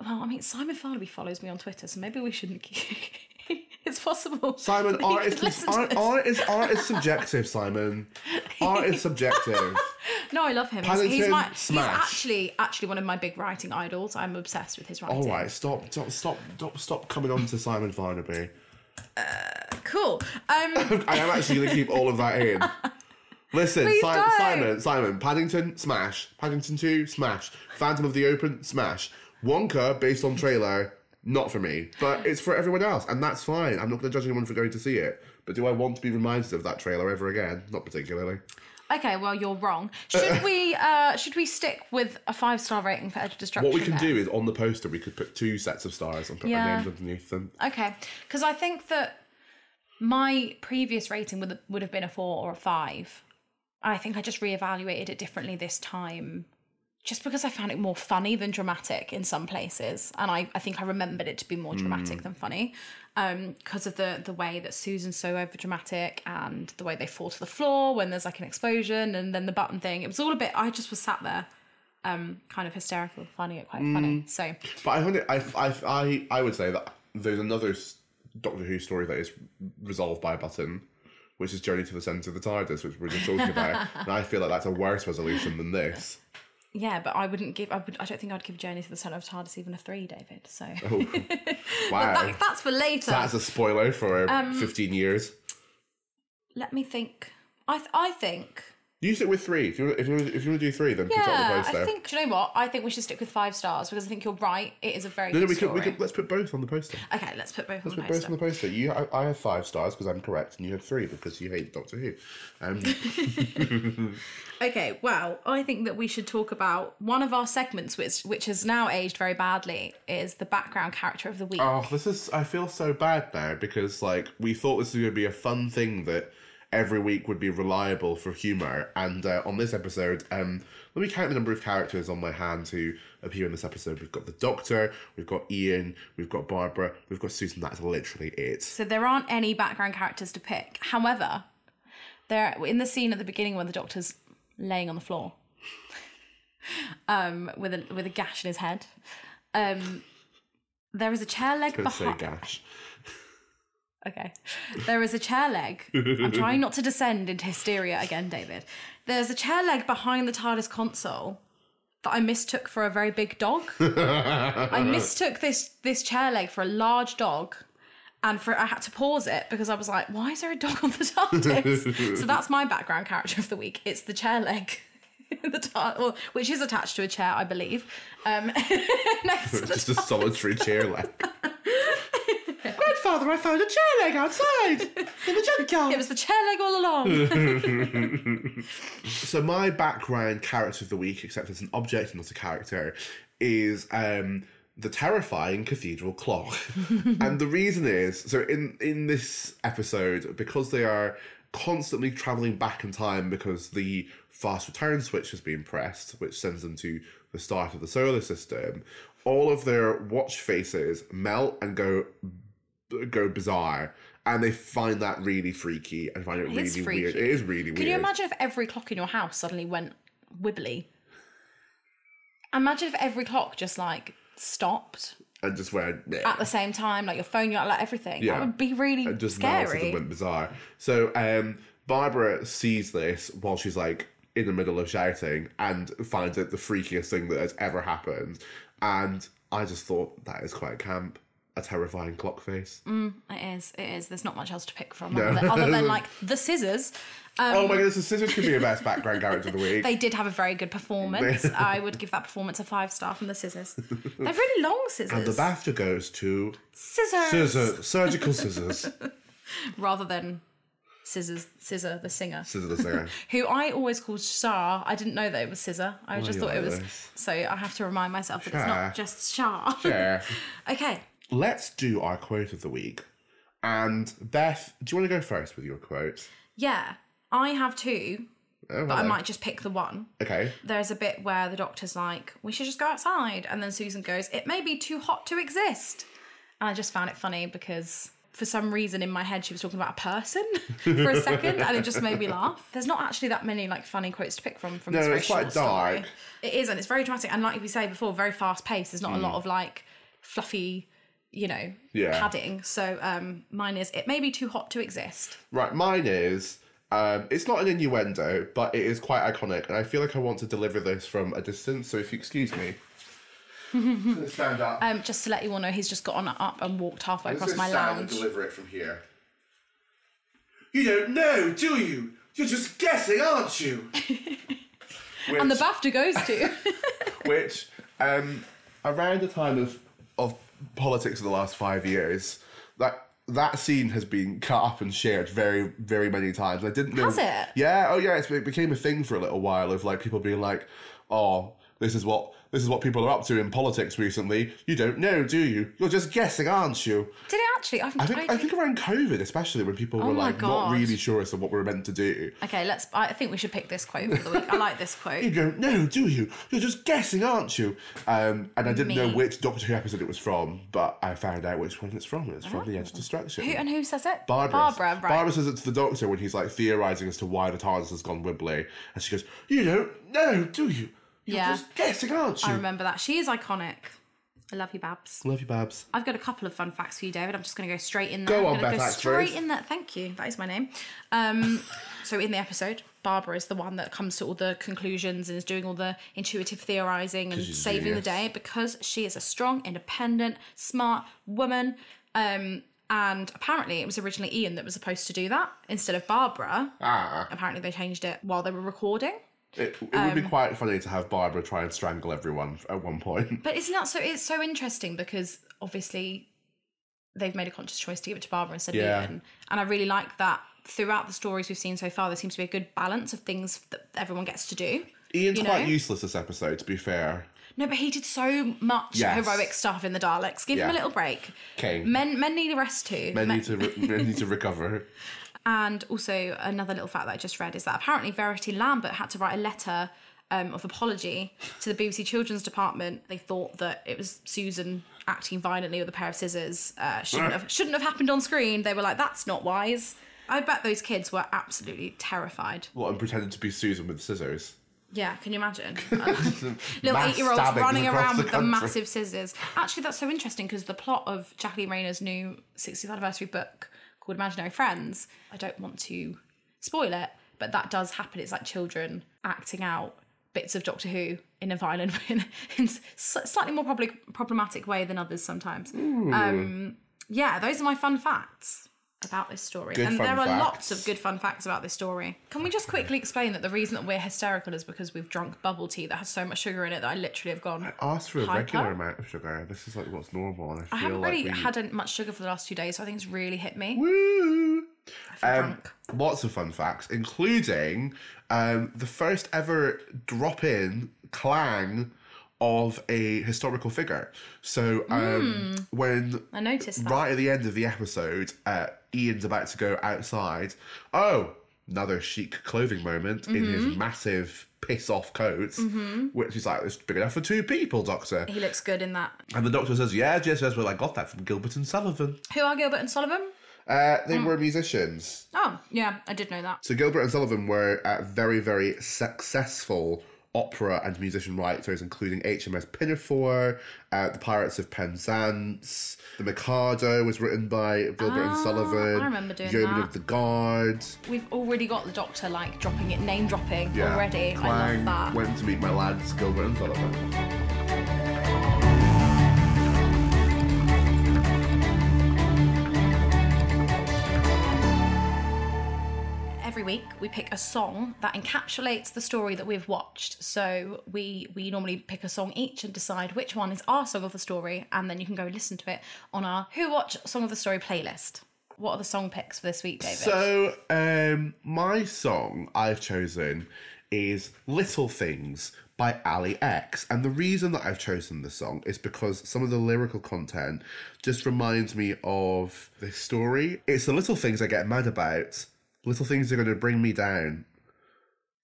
well, I mean, Simon Farnaby follows me on Twitter, so maybe we shouldn't. <laughs> it's possible. Simon, <laughs> art is, could listen to art, art is art is subjective. Simon, art is subjective. <laughs> No, I love him. He's, he's Paddington, my. He's actually actually one of my big writing idols. I'm obsessed with his writing. All right, stop, stop, stop, stop, stop coming on to Simon Farnaby. Cool. Um, I am actually going to keep all of that in. Listen, Si- Simon, Simon, Paddington, smash. Paddington 2, smash. Phantom of the Open, smash. Wonka, based on trailer, not for me. But it's for everyone else, and that's fine. I'm not going to judge anyone for going to see it. But do I want to be reminded of that trailer ever again? Not particularly. okay, well you're wrong. Should we uh, should we stick with a five star rating for Edge of Destruction? What we can do is on the poster, we could put two sets of stars and put Yeah. names underneath them. Okay, because I think that my previous rating would would have been a four or a five. I think I just reevaluated it differently this time, just because I found it more funny than dramatic in some places, and I, I think I remembered it to be more dramatic mm. than funny, um, because of the the way that Susan's so over dramatic and the way they fall to the floor when there's like an explosion and then the button thing. It was all a bit. I just was sat there. Um, kind of hysterical, finding it quite funny. Mm. So But I find it, I, I, I, I would say that there's another Doctor Who story that is resolved by a button, which is Journey to the Centre of the TARDIS, which we're just talking about. <laughs> and I feel like that's a worse resolution than this. Yeah, but I wouldn't give. I would. I don't think I'd give Journey to the Centre of TARDIS even a three, David. So <laughs> Wow. that, that's for later. that's a spoiler for Um, 15 years. Let me think. I th- I think. You stick with three. If you, if you, if you want to do three, then put it on the Yeah, poster. I think. Do you know what? I think we should stick with five stars because I think you're right. It is a very no, no, good we could, we could, let's put both on the poster. Okay, let's put both on the Put both poster. on the poster. You, I, I have five stars because I'm correct, and you have three because you hate Doctor Who. Um, <laughs> <laughs> Okay, well, I think that we should talk about one of our segments, which which has now aged very badly, is the background character of the week. Oh, this is. I feel so bad now because like we thought this was going to be a fun thing that every week would be reliable for humor, and uh, on this episode, um, let me count the number of characters on my hand who appear in this episode. We've got the Doctor, we've got Ian, we've got Barbara, we've got Susan. That's literally it. So there aren't any background characters to pick. However, there in the scene at the beginning when the doctor's laying on the floor. <laughs> um, with a with a gash in his head. Um, there is a chair leg behind. Okay. There is a chair leg. I'm trying not to descend into hysteria again, David. There's a chair leg behind the TARDIS console that I mistook for a very big dog. <laughs> I mistook this this chair leg for a large dog. And for I had to pause it because I was like, why is there a dog on the TARDIS? so that's my background character of the week. It's the chair leg. <laughs> the tar- well, which is attached to a chair, I believe. Um, <laughs> next Just a solitary chair leg. Grandfather, I found a chair leg outside in the junkyard. <laughs> It was the chair leg all along. <laughs> So my background character of the week, except it's an object and not a character, is um, the terrifying cathedral clock. <laughs> and the reason is so in in this episode because they are constantly traveling back in time because the fast return switch has been pressed, which sends them to the start of the solar system. All of their watch faces melt and go go bizarre. And they find that really freaky and find it really weird. freaky. It is really weird. Can you imagine if every clock in your house suddenly went wibbly? Imagine if every clock just like stopped and just went at the same time, like your phone, your like everything. Yeah. That would be really and just scary. went bizarre. So um, Barbara sees this while she's like in the middle of shouting and finds it the freakiest thing that has ever happened. And I just thought that is quite camp. A terrifying clock face. It is. It is. There's not much else to pick from other, than, other than like <laughs> the scissors. Um, oh my goodness, the scissors could be a best background character of the week. they did have a very good performance. <laughs> I would give that performance a five star from the scissors. They're really long scissors. and the BAFTA goes to scissors. scissors, surgical scissors. <laughs> Rather than scissors, SZA the singer. SZA the singer. who I always called Shah. I didn't know that it was Scissor. I just you thought it was. this? So I have to remind myself that it's not just Shah. Yeah. okay. Let's do our quote of the week. And Beth, do you want to go first with your quote? Yeah. I have two, Oh, but I hello. might just pick the one. Okay. There's a bit where the doctor's like, we should just go outside. And then Susan goes, it may be too hot to exist. And I just found it funny because for some reason in my head she was talking about a person <laughs> for a second and it just made me laugh. There's not actually that many like funny quotes to pick from from No, this very it's quite short story. It is and it's very dramatic and like we say before, very fast paced. There's not a hmm. lot of like fluffy, you know, Yeah. padding. So um mine is it may be too hot to exist. Right, mine is. Um, it's not an innuendo, but it is quite iconic, and I feel like I want to deliver this from a distance. So, if you excuse me, <laughs> stand up. Um just to let you all know he's just gotten up and walked halfway I'm across my stand lounge. and deliver it from here. You don't know, do you? You're just guessing, aren't you? Which, <laughs> And the BAFTA goes to. <laughs> which um, around the time of of politics of the last five years, that that scene has been cut up and shared very very many times. I didn't know. Has it? Yeah. Oh yeah. It's, it became a thing for a little while of like people being like, oh. This is what this is what people are up to in politics recently. You don't know, do you? You're just guessing, aren't you? Did it actually? I've, I think I think around COVID, especially when people were Oh my like not really sure as to what we were meant to do. Okay, let's. I think we should pick this quote for the week. I like this <laughs> quote. You don't know, do you? You're just guessing, aren't you? Um, and I didn't know which Doctor Who episode it was from, but I found out which one it's from. It's from The Edge of Destruction. Who and who says it? Barbara. Barbara, right? Barbara says it to the Doctor when he's like theorising as to why the TARDIS has gone wibbly, and she goes, "You don't know, do you? Yeah. just guessing, aren't you?" I remember that. She is iconic. I love you, Babs. Love you, Babs. I've got a couple of fun facts for you, David. I'm just going to go straight in there. Go I'm on, gonna Beth go straight in there. Thank you. That is my name. Um, <laughs> so in the episode, Barbara is the one that comes to all the conclusions and is doing all the intuitive theorizing and she's a saving the genius. day because she is a strong, independent, smart woman. Um, and apparently, it was originally Ian that was supposed to do that instead of Barbara. Ah, Apparently, they changed it while they were recording. It, it would Um, be quite funny to have Barbara try and strangle everyone at one point. But isn't that so? It's so interesting because obviously they've made a conscious choice to give it to Barbara instead Yeah. of Ian, and I really like that. Throughout the stories we've seen so far, there seems to be a good balance of things that everyone gets to do. Ian's you quite know? useless this episode, to be fair. No, but he did so much Yes. heroic stuff in the Daleks. Give him a little break. Okay. Men, men need a rest too. Men Men- need to re- men need to recover. <laughs> And also, another little fact that I just read is that apparently Verity Lambert had to write a letter um, of apology to the BBC Children's Department. They thought that it was Susan acting violently with a pair of scissors. Uh, shouldn't have shouldn't have happened on screen. They were like, "That's not wise." I bet those kids were absolutely terrified. What, and pretending to be Susan with scissors. Yeah, can you imagine? <laughs> <laughs> Little eight-year-olds running around the with the massive scissors. Actually, that's so interesting because the plot of Jacqueline Rayner's new 60th anniversary book called Imaginary Friends. I don't want to spoil it, but that does happen. It's like children acting out bits of Doctor Who in a violent, <laughs> in, in slightly more probably problematic way than others sometimes. Um, yeah, those are my fun facts about this story. Good and there are facts. lots of good fun facts about this story. Can we just quickly explain that the reason that we're hysterical is because we've drunk bubble tea that has so much sugar in it that I literally have gone. I asked for a Hyper? regular amount of sugar. This is like what's normal, and I feel I haven't like really we... had much sugar for the last two days, so I think it's really hit me. Woo! Um, lots of fun facts, including um, the first ever drop in clang of a historical figure. So um, when I noticed that. right at the end of the episode, uh, Ian's about to go outside. Oh, another chic clothing moment in his Mm-hmm. massive piss off coat, which is like, it's big enough for two people, Doctor. He looks good in that. And the Doctor says, Yeah, yes, yes, well, I got that from Gilbert and Sullivan. Who are Gilbert and Sullivan? Uh, Mm. they were musicians. Oh, yeah, I did know that. So Gilbert and Sullivan were uh, very, very successful opera and musician writers, including HMS Pinafore, uh, The Pirates of Penzance, The Mikado was written by Gilbert and Ah, Sullivan. I remember doing Yeoman that. of the Guard. We've already got the Doctor like dropping it, name dropping Yeah. already. I Clang, love that. Went to meet my lads, Gilbert and Sullivan. Week we pick a song that encapsulates the story that we've watched. So we we normally pick a song each and decide which one is our song of the story, and then you can go listen to it on our Who Watch Song of the Story playlist. What are the song picks for this week, David? So, um, my song I've chosen is Little Things by Ali X. And the reason that I've chosen the song is because some of the lyrical content just reminds me of this story. It's the little things I get mad about, little things are going to bring me down,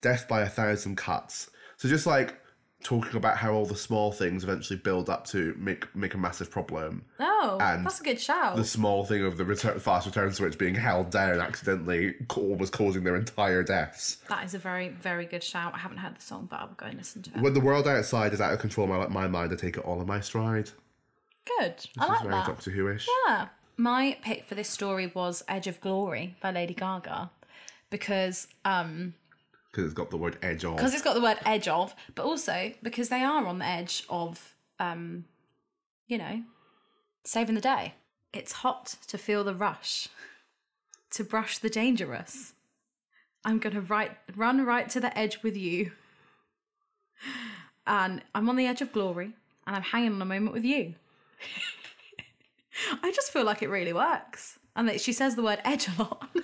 death by a thousand cuts. So, just like talking about how all the small things eventually build up to make make a massive problem oh, and that's a good shout. the small thing of the return, fast return switch being held down accidentally was causing their entire deaths. That is a very very good shout. I haven't heard the song, but I will go and listen to it. When the world outside is out of control, my, my mind, I take it all in my stride. Good, I This like is very that. Doctor Who-ish. Yeah. My pick for this story was Edge of Glory by Lady Gaga because um Because it's got the word edge on. because it's got the word edge of, but also because they are on the edge of um you know, saving the day. It's hot to feel the rush, to brush the dangerous. I'm gonna right run right to the edge with you. And I'm on the edge of glory and I'm hanging on a moment with you. <laughs> I just feel like it really works. And that she says the word edge a lot. <laughs>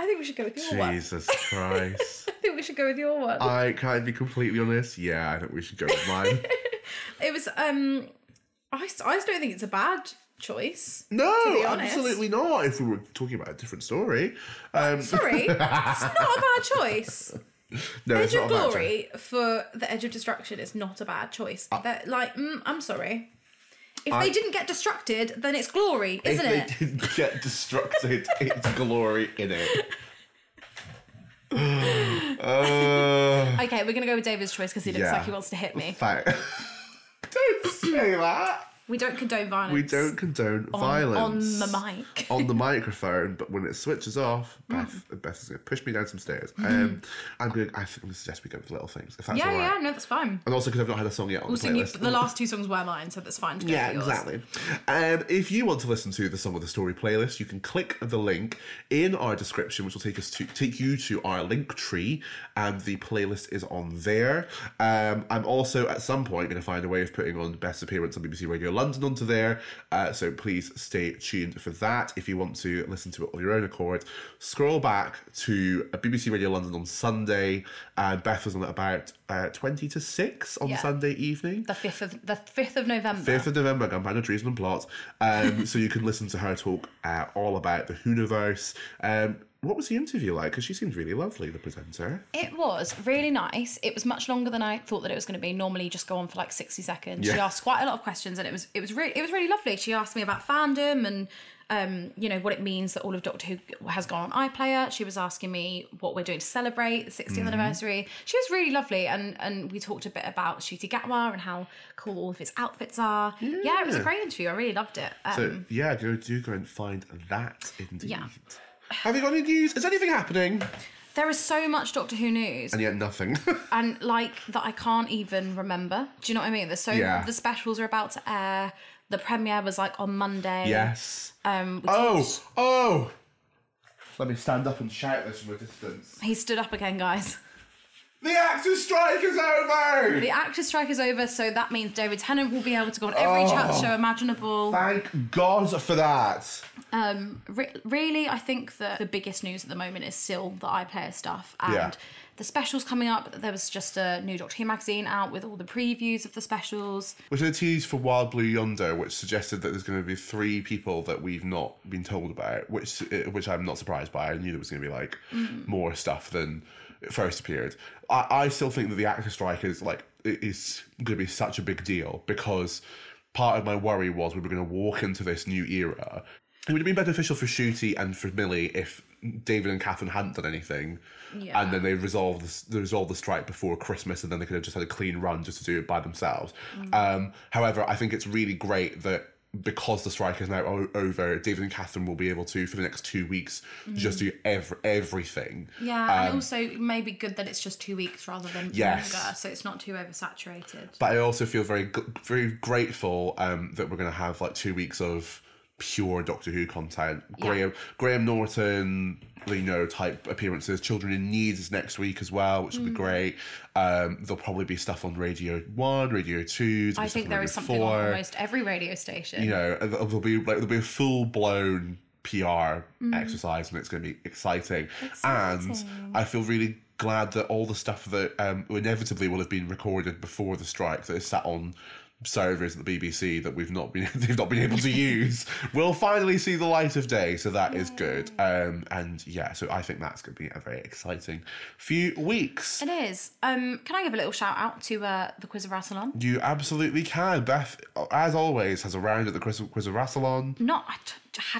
I think we should go with your one. Jesus <laughs> Christ. I think we should go with your one. I can't be completely honest. Yeah, I think we should go with mine. <laughs> It was um I just don't think it's a bad choice. No, absolutely not. If we were talking about a different story. Um, Sorry, it's not a bad choice. No, it's Edge of. Glory for the Edge of Destruction is not a bad choice. They're like, mm, I'm sorry. If I- they didn't get distracted, then it's glory, isn't it? If they didn't get destructed, <laughs> it's glory in it. <sighs> uh, Okay, we're gonna go with David's choice because he looks Yeah. like he wants to hit me. <laughs> don't say that. We don't condone violence. We don't condone on, violence on the mic. <laughs> on the <laughs> microphone, but when it switches off, Beth, Mm. Beth is going to push me down some stairs. Um, I'm going. I think to suggest we go with little things, if that's yeah, all right. yeah, no, that's fine. And also because I've not had a song yet on Also, the you, playlist. the last two songs were mine, so that's fine. Yeah, exactly. Um, if you want to listen to the Song of the Story playlist, you can click the link in our description, which will take us to take you to our link tree, and the playlist is on there. Um, I'm also at some point going to find a way of putting on Beth's appearance on BBC Radio London onto there, uh, so please stay tuned for that. If you want to listen to it of your own accord, scroll back to uh, BBC Radio London on Sunday, and Beth was on at about uh, twenty to six on Yeah. Sunday evening. The fifth of the fifth of November. 5th of November, Gunpowder Treason and Plots. Um, <laughs> so you can listen to her talk uh, all about the Whoniverse. Um, what was the interview like? Because she seemed really lovely, the presenter. It was really nice. It was much longer than I thought that it was going to be. Normally, you just go on for like sixty seconds. She asked quite a lot of questions, and it was it was really it was really lovely. She asked me about fandom and um, you know what it means that all of Doctor Who has gone on iPlayer. She was asking me what we're doing to celebrate the 60th Mm-hmm. anniversary. She was really lovely, and and we talked a bit about Ncuti Gatwa and how cool all of his outfits are. Yeah, it was a great interview. I really loved it. Um, So yeah, go do go and find that indeed. Yeah. Have you got any news? Is anything happening? there is so much Doctor Who news. And yet nothing. <laughs> and like that I can't even remember. Do you know what I mean? There's so Yeah. the specials are about to air. The premiere was like on Monday. yes. Um. we Oh, talked- oh. Let me stand up and shout this from a distance. He stood up again, guys. The actors' strike is over! The actor strike is over, so that means David Tennant will be able to go on every chat Oh. show imaginable. Thank God for that. Um, re- really, I think that the biggest news at the moment is still the iPlayer stuff and Yeah. the specials coming up. There was just a new Doctor Who magazine out with all the previews of the specials. Which is a tease for Wild Blue Yonder, which suggested that there's going to be three people that we've not been told about, which uh, which I'm not surprised by. I knew there was going to be like more stuff than first appeared. I, I still think that the actor strike is like is going to be such a big deal because part of my worry was we were going to walk into this new era. It would have been beneficial for Ncuti and for Millie if David and Catherine hadn't done anything, Yeah. and then they resolved this, they resolved the strike before Christmas, and then they could have just had a clean run just to do it by themselves. Um, however, I think it's really great that because the strike is now o- over, David and Catherine will be able to for the next two weeks just do ev- everything. Yeah, and also maybe good that it's just two weeks rather than Um, Yes. longer, so it's not too oversaturated. But I also feel very very grateful um, that we're going to have like two weeks of pure Doctor Who content. Graham Graham Norton, you know, type appearances. Children in Need is next week as well, which will Mm. be great. Um, there'll probably be stuff on Radio One, Radio Two. I think there is something on almost every radio station. You know, there'll be like there'll be a full blown PR Mm. exercise, and it's going to be exciting. And I feel really glad that all the stuff that um, inevitably will have been recorded before the strike that is sat on servers at the BBC that we've not been <laughs> they've not been able to use <laughs> will finally see the light of day. So that is good. Um, and yeah, so I think that's going to be a very exciting few weeks. It is. Um, can I give a little shout out to uh, the Quiz of Rassilon? You absolutely can. Beth, as always, has a round at the Quiz, Quiz of Rassilon. Not I t-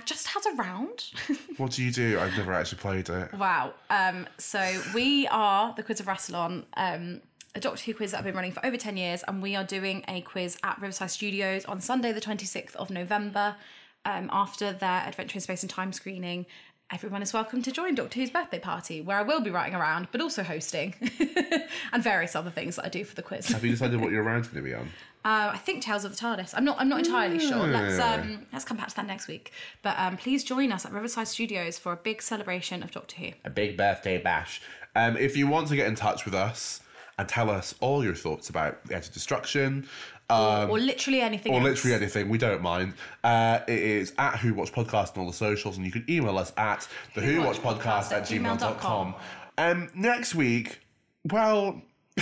just has a round. <laughs> What do you do? I've never actually played it. wow. Um, so we are the Quiz of Rassilon. Um, a Doctor Who quiz that I've been running for over 10 years, and we are doing a quiz at Riverside Studios on Sunday, the 26th of November, um, after their Adventure in Space and Time screening. Everyone is welcome to join Doctor Who's birthday party, where I will be writing around, but also hosting, <laughs> and various other things that I do for the quiz. Have you decided what your round's going to be on? Uh, I think Tales of the TARDIS. I'm not. I'm not entirely sure. Let's um, let's come back to that next week. But um, please join us at Riverside Studios for a big celebration of Doctor Who. A big birthday bash. Um, if you want to get in touch with us and tell us all your thoughts about the Edge of Destruction, um, or literally anything. or else. literally anything, we don't mind. Uh, it is at Who Watch Podcast on all the socials, and you can email us at the Who Watch Podcast at gmail.com. Um, next week, well, <laughs>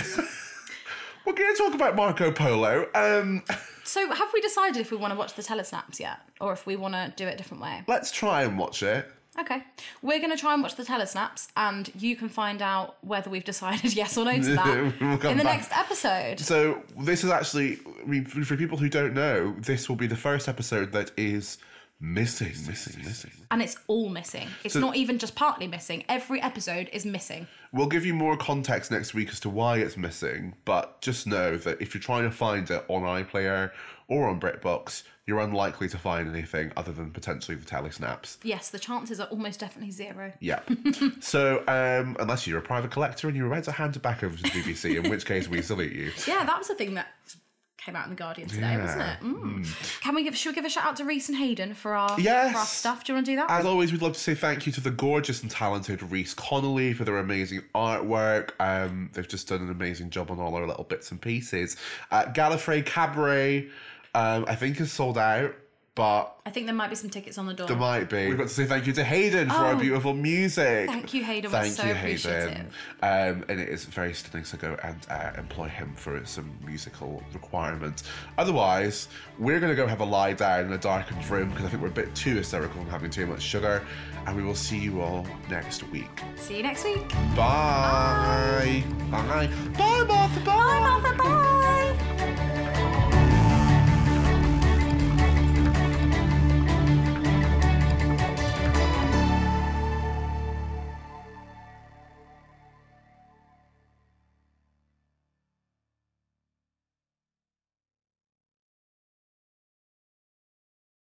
we're going to talk about Marco Polo. Um, <laughs> So have we decided if we want to watch the telesnaps yet, or if we want to do it a different way? let's try and watch it. Okay, we're going to try and watch the telesnaps, and you can find out whether we've decided <laughs> yes or no to that <laughs> We'll in the back. next episode. So this is actually, for for people who don't know, this will be the first episode that is missing, missing, missing. And it's all missing. It's not even just partly missing. Every episode is missing. We'll give you more context next week as to why it's missing, but just know that if you're trying to find it on iPlayer or on BritBox, you're unlikely to find anything other than potentially the telesnaps. Yes, the chances are almost definitely zero. Yeah. <laughs> so, um, unless you're a private collector and you're about to hand it back over to the BBC, in which case we salute you. <laughs> Yeah, that was the thing that came out in the Guardian today, wasn't it? Mm. Can we give? Should we give a shout out to Reece and Haydn for our Yes. for our stuff? Do you want to do that? As always, we'd love to say thank you to the gorgeous and talented Reece Connolly for their amazing artwork. Um, they've just done an amazing job on all our little bits and pieces. Uh, Gallifrey Cabaret, um, I think, is sold out. but I think there might be some tickets on the door. there might be. We've got to say thank you to Haydn for our Oh. beautiful music. Thank you, Haydn. We're Thank so you, appreciative. Haydn. Um, and it is very stunning, so go and uh, employ him for some musical requirements. Otherwise, we're going to go have a lie down in a darkened room because I think we're a bit too hysterical and having too much sugar. And we will see you all next week. See you next week. Bye. Bye. Bye, Martha. Bye. Bye, Martha. Bye.